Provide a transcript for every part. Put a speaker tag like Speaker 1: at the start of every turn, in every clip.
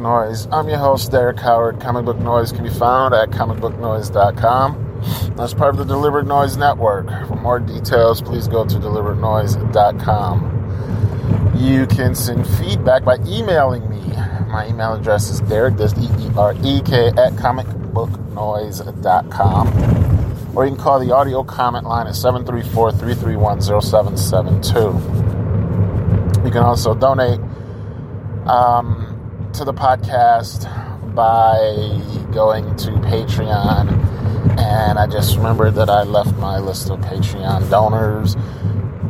Speaker 1: Noise. I'm your host, Derek Howard. Comic Book Noise can be found at comicbooknoise.com. That's part of the Deliberate Noise Network. For more details, please go to deliberatenoise.com. You can send feedback by emailing me. My email address is Derek, that's D-E-R-E-K, at comicbooknoise.com. Or you can call the audio comment line at 734-331-0772. You can also donate um, to the podcast by going to Patreon. And I just remembered that I left my list of Patreon donors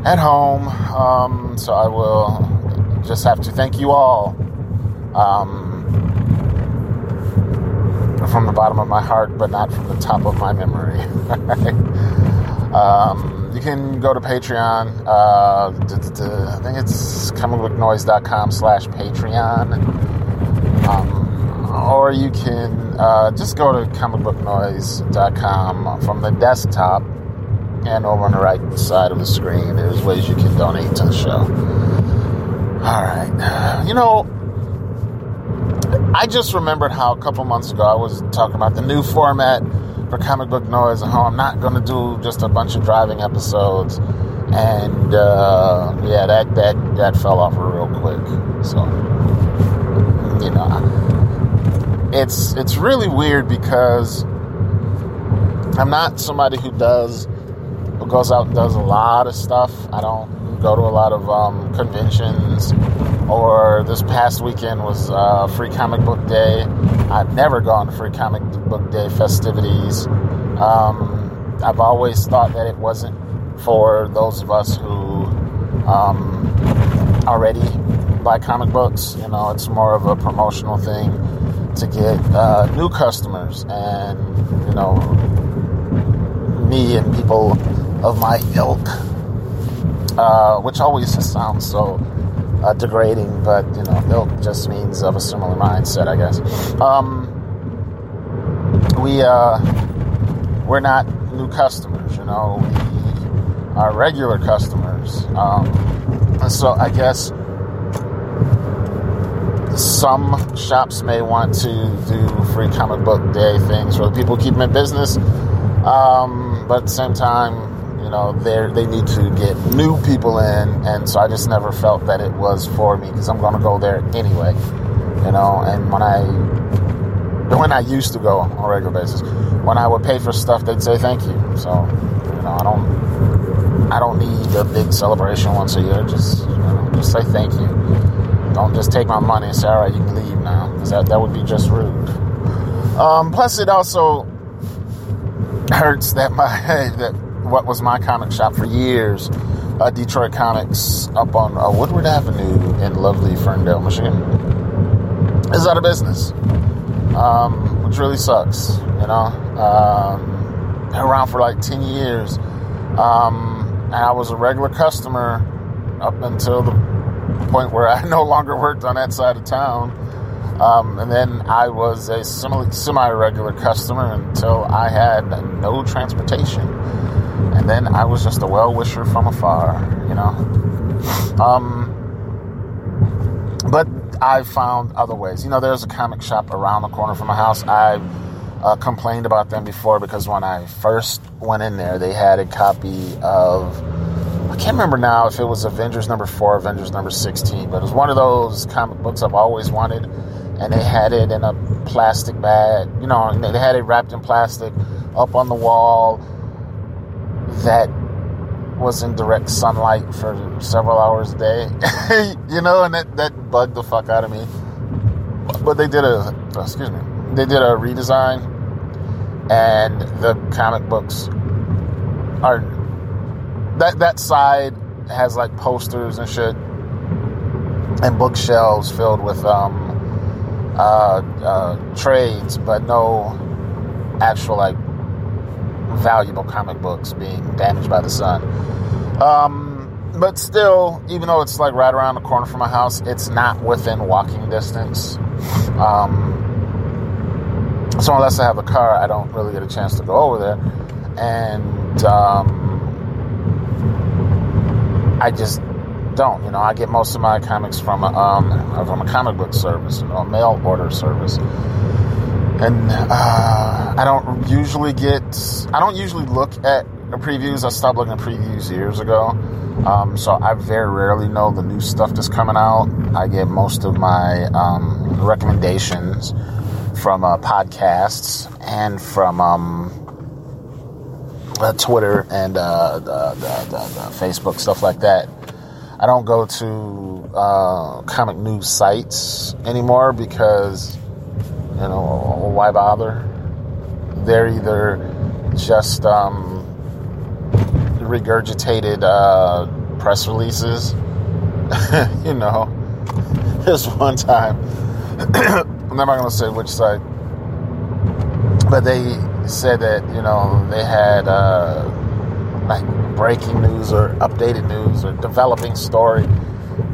Speaker 1: at home. Um, so I will just have to thank you all um, from the bottom of my heart, but not from the top of my memory. um, you can go to Patreon. Uh, I think it's comicbooknoise.com slash Patreon. Um, or you can uh, just go to comicbooknoise.com from the desktop and over on the right side of the screen. There's ways you can donate to the show. All right. You know, I just remembered how a couple months ago I was talking about the new format for comic book noise and how I'm not going to do just a bunch of driving episodes. And uh, yeah, that that that fell off real quick. So you know, it's it's really weird because I'm not somebody who does who goes out and does a lot of stuff. I don't go to a lot of um, conventions. Or this past weekend was uh, Free Comic Book Day. I've never gone to Free Comic Book Day festivities. Um, I've always thought that it wasn't for those of us who um, already buy comic books. You know, it's more of a promotional thing to get uh, new customers and, you know, me and people of my ilk, uh, which always sounds so uh, degrading, but you know, ilk just means of a similar mindset, I guess. Um, we uh, we're not new customers, you know. We are regular customers, um, so I guess some shops may want to do free comic book day things where people keep them in business, um, but at the same time you know they they need to get new people in and so i just never felt that it was for me because i'm going to go there anyway you know? And when i when i used to go on a regular basis when i would pay for stuff they'd say thank you. So you know i don't i don't need a big celebration once a year. Just you know, just say thank you don't just take my money. And say all right you can leave now. Because that, that would be just rude. Um, plus it also hurts that my that what was my comic shop for years, uh, Detroit Comics, up on uh, Woodward Avenue in lovely Ferndale, Michigan, is out of business, um, which really sucks. You know, um, around for like ten years, um, and I was a regular customer up until the point where I no longer worked on that side of town. Um, and then I was a semi regular customer until I had no transportation and then I was just a well wisher from afar, you know. Um, but I've found other ways. You know, there's a comic shop around the corner from my house. I've uh, complained about them before because when I first went in there, they had a copy of. I can't remember now if it was Avengers number four, Avengers number 16, but it was one of those comic books I've always wanted. And they had it in a plastic bag, you know, they had it wrapped in plastic up on the wall that was in direct sunlight for several hours a day, you know, and that, that bugged the fuck out of me. But they did a, oh, excuse me, they did a redesign, and the comic books are, that, that side has like posters and shit and bookshelves filled with um, uh, uh, trades, but no actual like valuable comic books being damaged by the sun. Um, but still, even though it's like right around the corner from my house, it's not within walking distance. Um, so unless I have a car, I don't really get a chance to go over there, and um, I just don't. You know, I get most of my comics from a, um, from a comic book service, you know, a mail order service, and uh, I don't usually get. I don't usually look at previews. I stopped looking at previews years ago. Um, so I very rarely know the new stuff that's coming out. I get most of my um, recommendations from uh, podcasts and from um, uh, Twitter and uh, the, the, the, Facebook, stuff like that. I don't go to uh, comic news sites anymore because, you know, why bother? They're either just um, regurgitated uh, press releases. you know, there's one time, I'm not going to say which site, but they said that, you know, they had uh, like breaking news or updated news or developing story.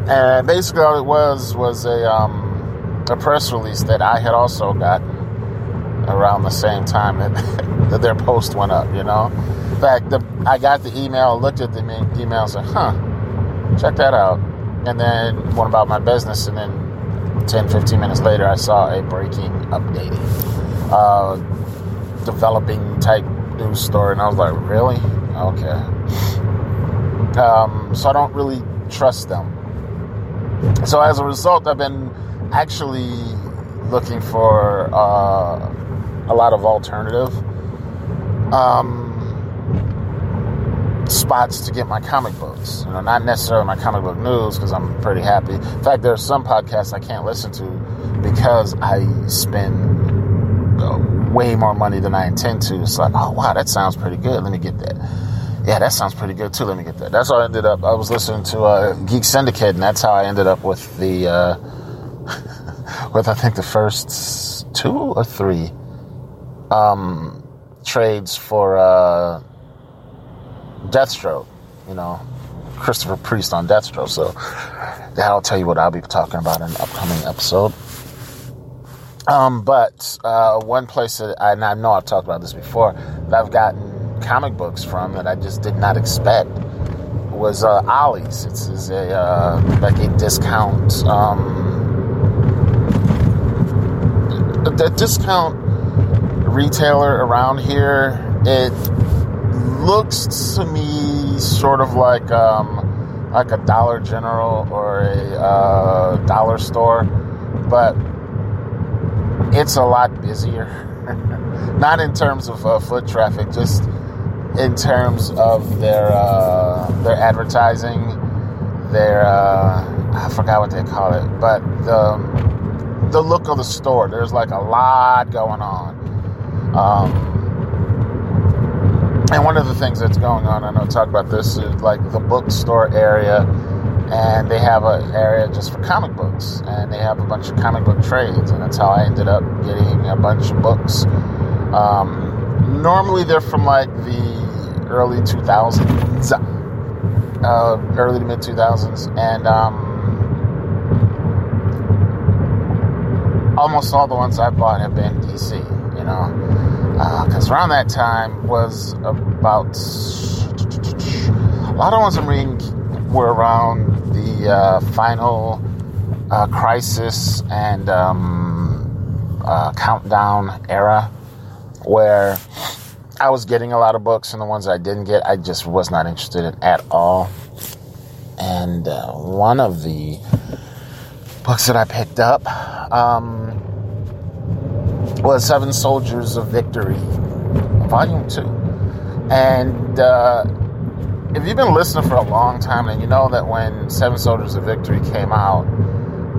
Speaker 1: And basically, all it was was a, um, a press release that I had also gotten around the same time that, that their post went up, you know? In fact, the, I got the email, looked at the email, and said, huh, check that out. And then went about my business, and then 10, 15 minutes later, I saw a breaking, updating, uh, developing type news story, and I was like, really? Okay. Um, so I don't really trust them. So as a result, I've been actually looking for uh, a lot of alternative um, spots to get my comic books. You know, not necessarily my comic book news because I'm pretty happy. In fact, there's some podcasts I can't listen to because I spend way more money than I intend to. It's like, oh wow, that sounds pretty good. Let me get that. Yeah, that sounds pretty good too. Let me get that. That's how I ended up. I was listening to uh, Geek Syndicate, and that's how I ended up with the uh, with I think the first two or three um, trades for uh, Deathstroke. You know, Christopher Priest on Deathstroke. So that'll tell you what I'll be talking about in an upcoming episode. Um, but uh, one place that I, and I know I've talked about this before, that I've gotten comic books from that I just did not expect was uh, Ollie's. It's, a uh, like a discount. Um, a discount retailer around here, it looks to me sort of like um, like a Dollar General or a uh, dollar store, but it's a lot busier. Not in terms of uh, foot traffic, just in terms of their uh, their advertising, their uh, I forgot what they call it, but the the look of the store. There's like a lot going on. Um, and one of the things that's going on, I know talk about this, is like the bookstore area, and they have an area just for comic books, and they have a bunch of comic book trades, and that's how I ended up getting a bunch of books. Um, normally, they're from like the early 2000s, uh, early to mid 2000s, and um, almost all the ones I bought have been DC you know, because uh, around that time was about a lot of ones I'm reading were around the uh, final uh, crisis and um, uh, countdown era, where I was getting a lot of books, and the ones I didn't get, I just was not interested in at all. And uh, one of the books that I picked up. Um, was Seven Soldiers of Victory, Volume 2. And uh, if you've been listening for a long time, and you know that when Seven Soldiers of Victory came out,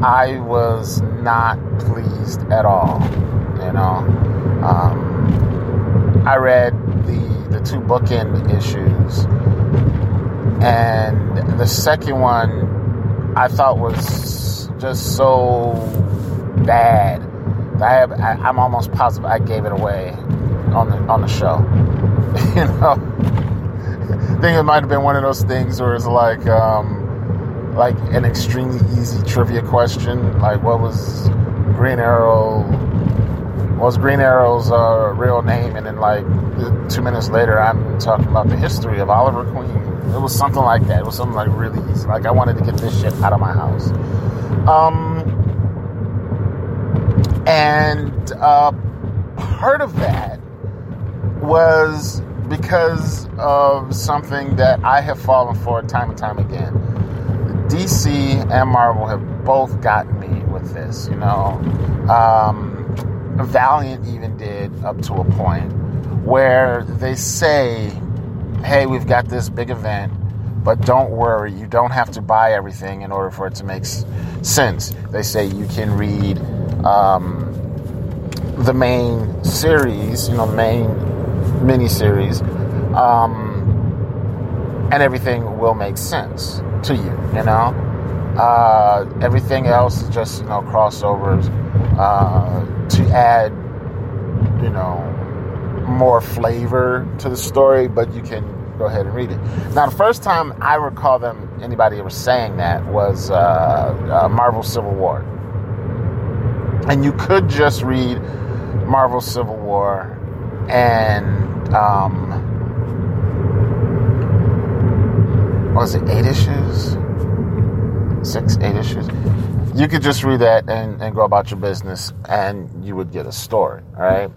Speaker 1: I was not pleased at all. You know, um, I read the the two bookend issues, and the second one I thought was just so bad. I have, I, I'm almost positive I gave it away on the on the show. you know, I think it might have been one of those things where it's like, um, like an extremely easy trivia question, like what was Green Arrow? What was Green Arrow's uh, real name? And then like two minutes later, I'm talking about the history of Oliver Queen. It was something like that. It was something like really easy. Like I wanted to get this shit out of my house. Um, and uh, part of that was because of something that I have fallen for time and time again. DC and Marvel have both gotten me with this, you know. Um, Valiant even did up to a point where they say, hey, we've got this big event, but don't worry, you don't have to buy everything in order for it to make sense. They say you can read um, the main series, you know, main miniseries, um, and everything will make sense to you, you know. Uh, everything else is just, you know, crossovers uh, to add, you know, more flavor to the story, but you can go ahead and read it. Now, the first time I recall them, anybody ever saying that was uh, uh, Marvel Civil War. And you could just read Marvel Civil War and, um, was it eight issues? Six, eight issues? You could just read that and, and go about your business and you would get a story, right?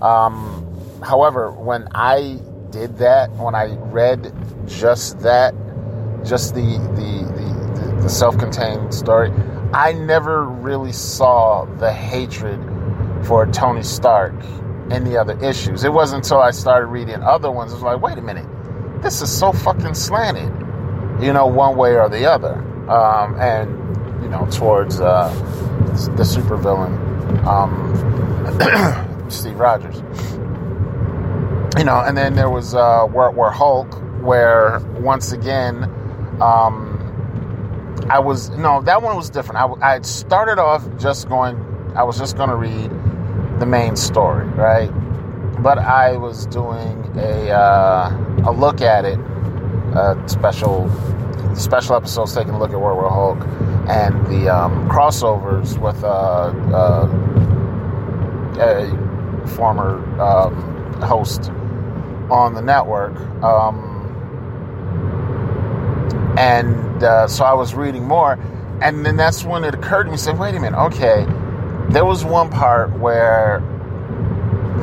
Speaker 1: Um, however, when I did that, when I read just that, just the the, the, the self-contained story, I never really saw the hatred for Tony Stark the other issues. It wasn't until I started reading other ones, I was like, wait a minute, this is so fucking slanted, you know, one way or the other. Um, and, you know, towards uh, the supervillain, um, Steve Rogers you know, and then there was uh, where, where Hulk, where once again, um, I was no, that one was different. I, I started off just going, I was just going to read the main story, right? But I was doing a uh, a look at it, a special special episodes taking a look at World War Hulk and the um, crossovers with uh, uh, a former um, host on the network. Um, and uh, so I was reading more. And then that's when it occurred to me, say, wait a minute, okay, there was one part where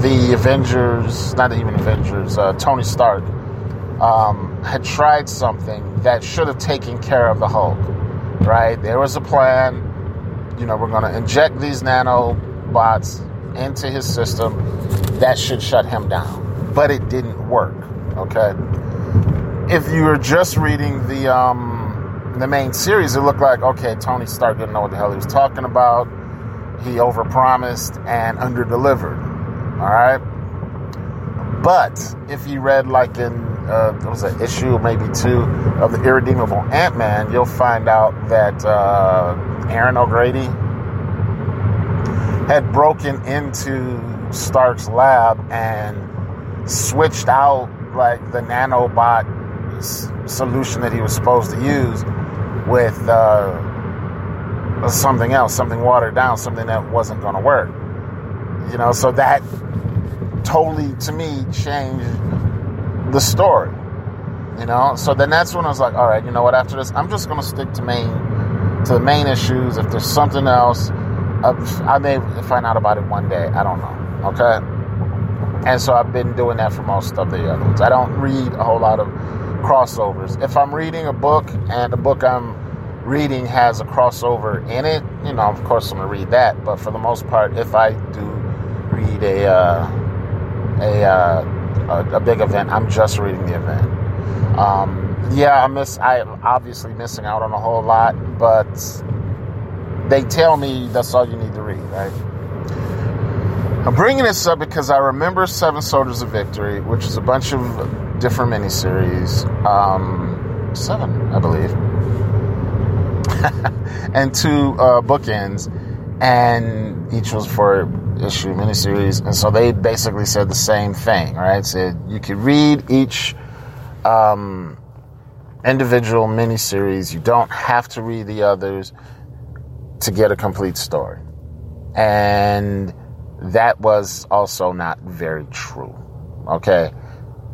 Speaker 1: the Avengers, not even Avengers, uh, Tony Stark, um, had tried something that should have taken care of the Hulk, right? There was a plan, you know, we're going to inject these nanobots into his system that should shut him down but it didn't work. Okay. If you were just reading the um, the main series, it looked like okay, Tony Stark didn't know what the hell he was talking about. He overpromised and underdelivered. All right. But if you read like in uh, it was an issue, maybe two of the Irredeemable Ant Man, you'll find out that uh, Aaron O'Grady had broken into Stark's lab and switched out like the nanobot s- solution that he was supposed to use with uh, something else, something watered down, something that wasn't going to work. You know, so that totally to me changed the story. You know, so then that's when I was like, all right, you know what? After this, I'm just going to stick to main to the main issues. If there's something else, I may find out about it one day. I don't know. Okay. And so I've been doing that for most of the other ones. I don't read a whole lot of crossovers. If I'm reading a book and the book I'm reading has a crossover in it, you know, of course I'm to read that. But for the most part, if I do read a, uh, a, uh, a, a, big event, I'm just reading the event. Um, yeah, I miss, I'm obviously missing out on a whole lot, but they tell me that's all you need to read, right? I'm bringing this up because I remember Seven Soldiers of Victory, which is a bunch of different miniseries. Um, seven, I believe. and two uh, bookends, and each was for issue miniseries. And so they basically said the same thing, right? Said you could read each um, individual miniseries. You don't have to read the others to get a complete story. And that was also not very true. Okay.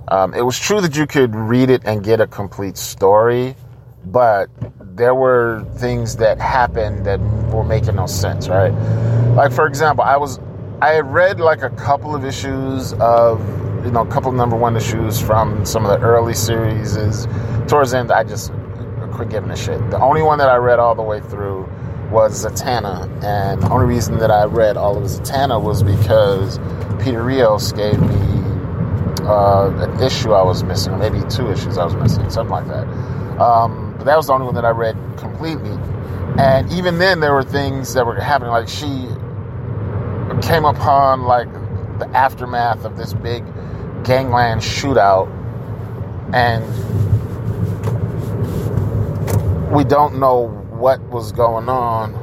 Speaker 1: Um, it was true that you could read it and get a complete story, but there were things that happened that were making no sense, right? Like, for example, I was, I had read like a couple of issues of, you know, a couple number one issues from some of the early series. Towards the end, I just quit giving a shit. The only one that I read all the way through was Zatanna, and the only reason that I read all of Zatanna was because Peter Rios gave me uh, an issue I was missing, or maybe two issues I was missing, something like that. Um, but that was the only one that I read completely. And even then, there were things that were happening. Like she came upon like the aftermath of this big gangland shootout, and we don't know what was going on.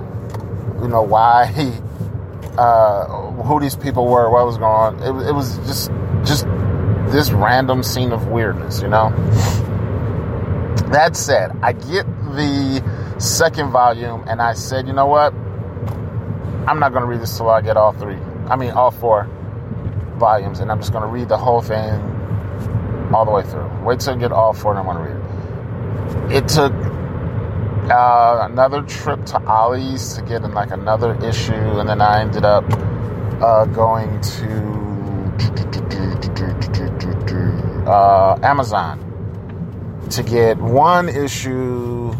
Speaker 1: You know why, he, uh, who these people were, what was going on. It, it was just just this random scene of weirdness, you know? That said, I get the second volume and I said, you know what? I'm not going to read this till I get all three. I mean, all four volumes, and I'm just going to read the whole thing all the way through. Wait till I get all four and I'm going to read it. It took uh, another trip to Ollie's to get in like another issue, and then I ended up uh, going to uh, Amazon to get one issue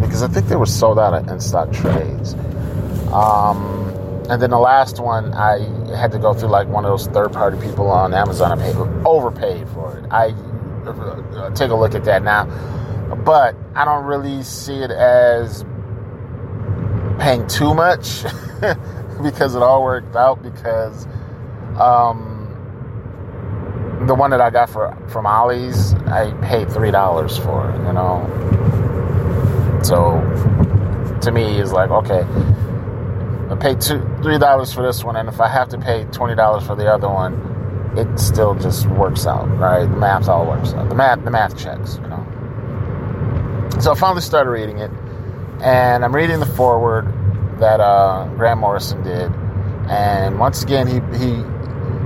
Speaker 1: because I think they were sold out at in stock trades. Um, and then the last one, I had to go through like one of those third party people on Amazon. I paid overpaid for it. I uh, take a look at that now, but I don't really see it as paying too much because it all worked out because um, the one that I got for from Ollie's, I paid three dollars for. You know, so to me, it's like okay, I paid two three dollars for this one, and if I have to pay twenty dollars for the other one, it still just works out, right? The math all works out. The math the math checks, you know. So I finally started reading it, and I'm reading the foreword that uh, Grant Morrison did, and once again he he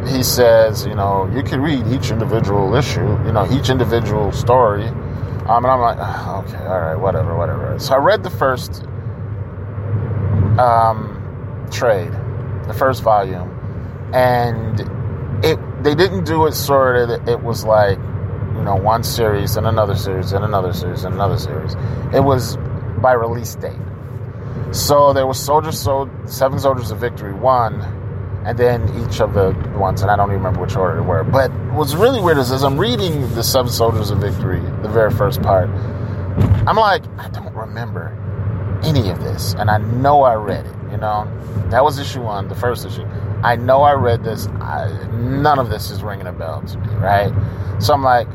Speaker 1: he says, you know, you can read each individual issue, you know, each individual story. Um, and I'm like, oh, okay, all right, whatever, whatever. So I read the first um, trade, the first volume, and it they didn't do it sort of. It was like, you know, one series and another series and another series and another series. It was by release date. So there was Soldier Sold Seven Soldiers of Victory one and then each of the ones, and I don't even remember which order they were. But what's really weird is as I'm reading the Seven Soldiers of Victory, the very first part, I'm like, I don't remember any of this, and I know I read it. You know, that was issue one, the first issue. I know I read this. I, none of this is ringing a bell to me, right? So I'm like,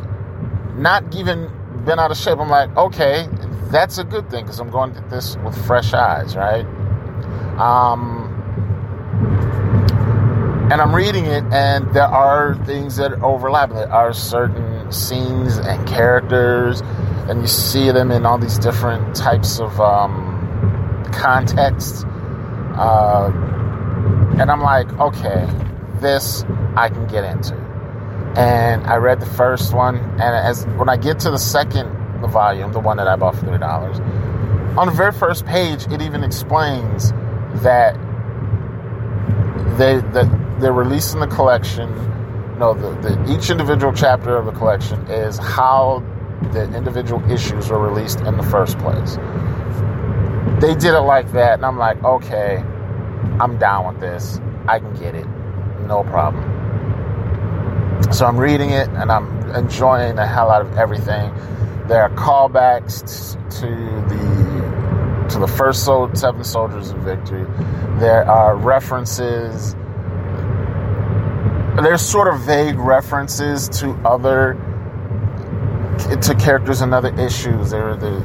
Speaker 1: not even been out of shape. I'm like, okay, that's a good thing because I'm going to this with fresh eyes, right? Um, and I'm reading it, and there are things that overlap. There are certain scenes and characters, and you see them in all these different types of um, contexts. Uh, and I'm like, okay, this I can get into. And I read the first one, and as when I get to the second volume, the one that I bought for three dollars, on the very first page, it even explains that they that they're releasing the collection. No, the, the each individual chapter of the collection is how the individual issues were released in the first place. They did it like that, and I'm like, okay, I'm down with this. I can get it, no problem. So I'm reading it, and I'm enjoying the hell out of everything. There are callbacks to the to the first seven soldiers of victory. There are references there's sort of vague references to other to characters and other issues. There, the,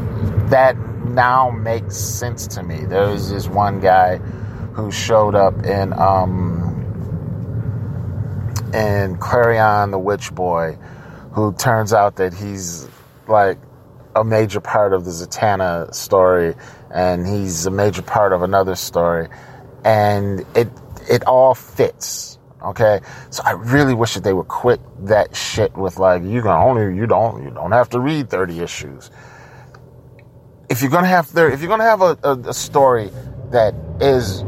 Speaker 1: that now makes sense to me. There was this one guy who showed up in um, in Klarion the Witch Boy, who turns out that he's like a major part of the Zatanna story, and he's a major part of another story, and it it all fits. Okay, so I really wish that they would quit that shit with like you can only you don't you don't have to read thirty issues. If you're gonna have there, if you're gonna have a, a, a story that is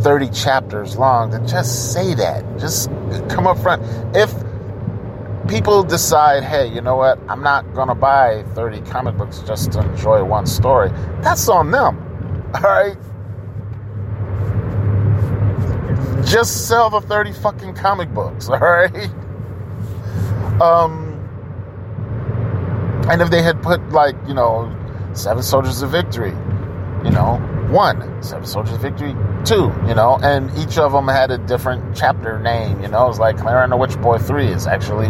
Speaker 1: 30 chapters long, then just say that. Just come up front. If people decide, hey, you know what, I'm not going to buy 30 comic books just to enjoy one story, that's on them. All right? Just sell the 30 fucking comic books, all right? Um, and if they had put, like, you know, Seven Soldiers of Victory, you know, one, Seven Soldiers of Victory, two, you know, and each of them had a different chapter name, you know. It was like Klarion the Witch Boy 3 is actually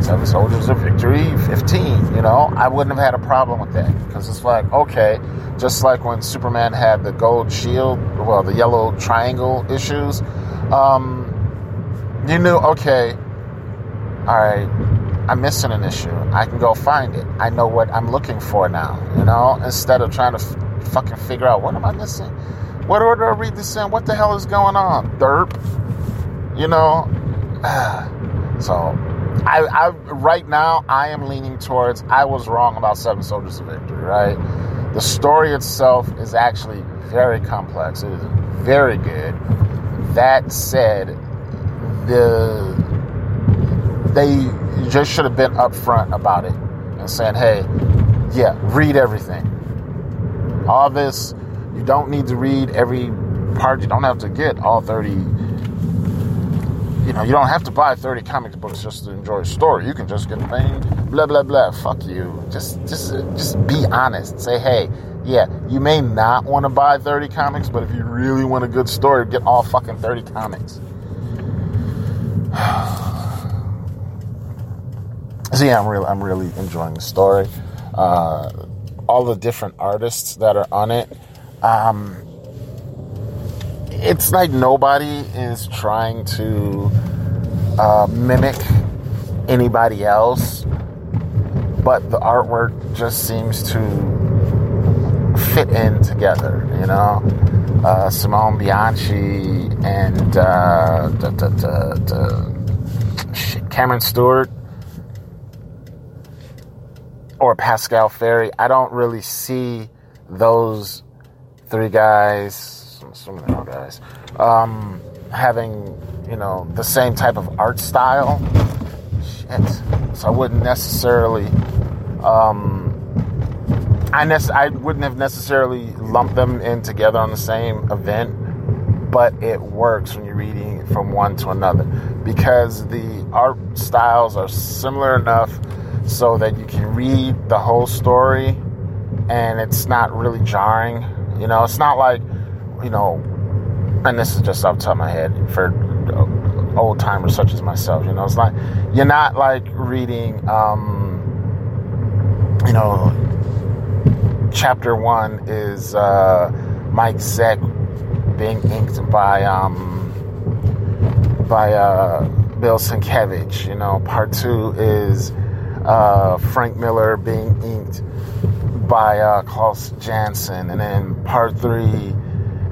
Speaker 1: Seven Soldiers of Victory 15, you know. I wouldn't have had a problem with that because it's like, okay, just like when Superman had the gold shield, well, the yellow triangle issues, um, you knew, okay, all right, I'm missing an issue. I can go find it. I know what I'm looking for now, you know, instead of trying to f- fucking figure out what am I missing? What order I read this in? What the hell is going on? Derp. You know? So, I, I right now, I am leaning towards I was wrong about Seven Soldiers of Victory, right? The story itself is actually very complex. It is very good. That said, the they just should have been upfront about it and saying, hey, yeah, read everything. All this you don't need to read every part. You don't have to get all 30. You know, you don't have to buy 30 comic books just to enjoy a story. You can just get the thing, blah, blah, blah. Fuck you. Just, just, just be honest. Say, hey, yeah, you may not want to buy 30 comics, but if you really want a good story, get all fucking 30 comics. so yeah, I'm really, I'm really enjoying the story. Uh, all the different artists that are on it um, it's like nobody is trying to uh, mimic anybody else, but the artwork just seems to fit in together, you know? Uh, Simone Bianchi and uh, da, da, da, Cameron Stewart or Pasqual Ferry. I don't really see those three guys, some of them guys, um, having you know the same type of art style. Shit. So I wouldn't necessarily. Um, I nec- I wouldn't have necessarily lumped them in together on the same event, but it works when you're reading from one to another because the art styles are similar enough so that you can read the whole story and it's not really jarring you know, it's not like, you know, and this is just off the top of my head for old timers such as myself, you know, it's like, you're not like reading, um, you know, chapter one is uh, Mike Zeck being inked by, um, by uh, Bill Sienkiewicz, you know, part two is uh, Frank Miller being inked by uh, Klaus Janson, and then part three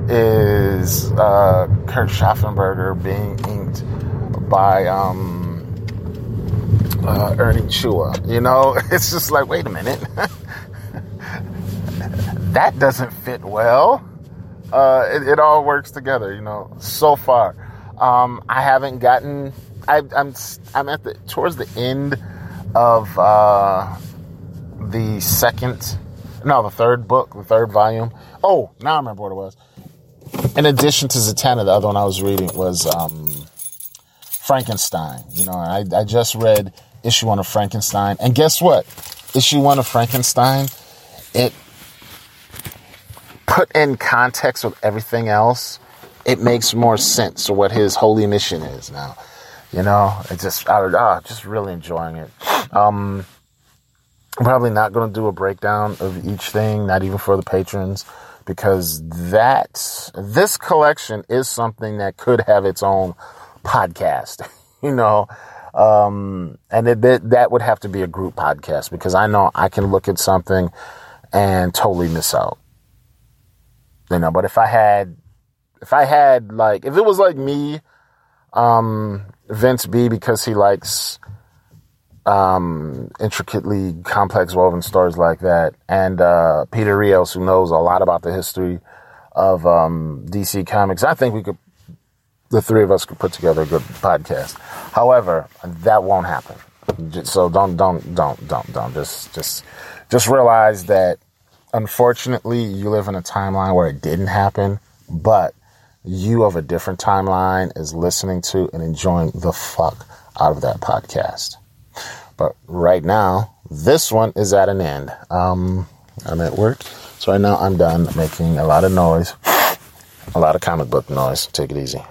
Speaker 1: is uh, Kurt Schaffenberger being inked by um, uh, Ernie Chua. You know, it's just like, wait a minute, that doesn't fit well. Uh, it, it, all works together, you know. So far, um, I haven't gotten. I, I'm, I'm at the towards the end of uh, the second no, the third book, the third volume. Oh, now I remember what it was. In addition to Zatanna, the other one I was reading was um, Frankenstein. You know, I, I just read issue one of Frankenstein, and guess what? Issue one of Frankenstein, it put in context with everything else. It makes more sense of what his holy mission is now. You know, it just I, oh, just really enjoying it. Um, I'm probably not going to do a breakdown of each thing, not even for the patrons, because that, this collection is something that could have its own podcast, you know, um, and it, it, that would have to be a group podcast because I know I can look at something and totally miss out, you know, but if I had, if I had like, if it was like me, um, Vince B because he likes, um, intricately complex woven stories like that. And, uh, Peter Rios, who knows a lot about the history of, um, DC comics. I think we could, the three of us could put together a good podcast. However, that won't happen. So don't, don't, don't, don't, don't just, just, just realize that unfortunately you live in a timeline where it didn't happen, but you of a different timeline is listening to and enjoying the fuck out of that podcast. But right now, this one is at an end. Um, I'm at work, so right now I'm done making a lot of noise, a lot of comic book noise. Take it easy.